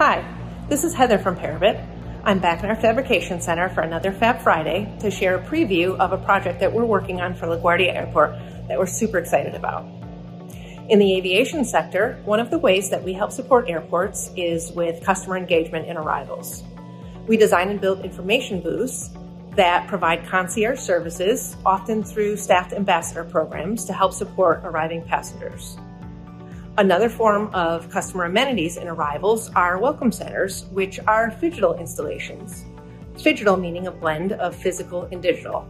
Hi, this is Heather from Parabit. I'm back in our Fabrication Center for another Fab Friday to share a preview of a project that we're working on for LaGuardia Airport that we're super excited about. In the aviation sector, one of the ways that we help support airports is with customer engagement in arrivals. We design and build information booths that provide concierge services, often through staffed ambassador programs to help support arriving passengers. Another form of customer amenities in arrivals are welcome centers, which are phygital installations. Phygital meaning a blend of physical and digital.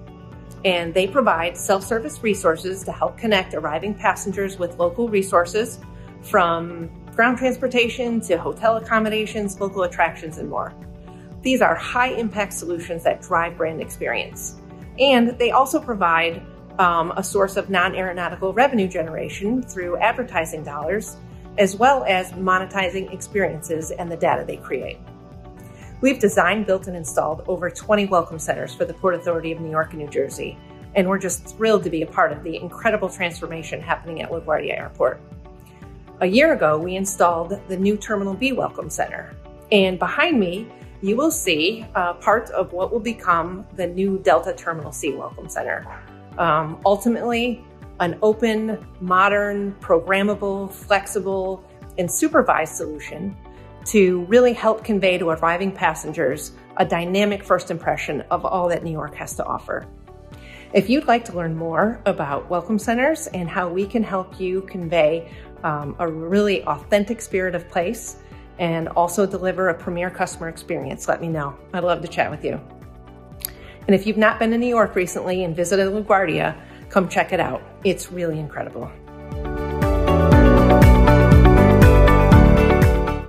And they provide self service resources to help connect arriving passengers with local resources from ground transportation to hotel accommodations, local attractions, and more. These are high impact solutions that drive brand experience. And they also provide um, a source of non aeronautical revenue generation through advertising dollars, as well as monetizing experiences and the data they create. We've designed, built, and installed over 20 welcome centers for the Port Authority of New York and New Jersey, and we're just thrilled to be a part of the incredible transformation happening at LaGuardia Airport. A year ago, we installed the new Terminal B Welcome Center, and behind me, you will see uh, part of what will become the new Delta Terminal C Welcome Center. Um, ultimately, an open, modern, programmable, flexible, and supervised solution to really help convey to arriving passengers a dynamic first impression of all that New York has to offer. If you'd like to learn more about Welcome Centers and how we can help you convey um, a really authentic spirit of place and also deliver a premier customer experience, let me know. I'd love to chat with you. And if you've not been to New York recently and visited LaGuardia, come check it out. It's really incredible.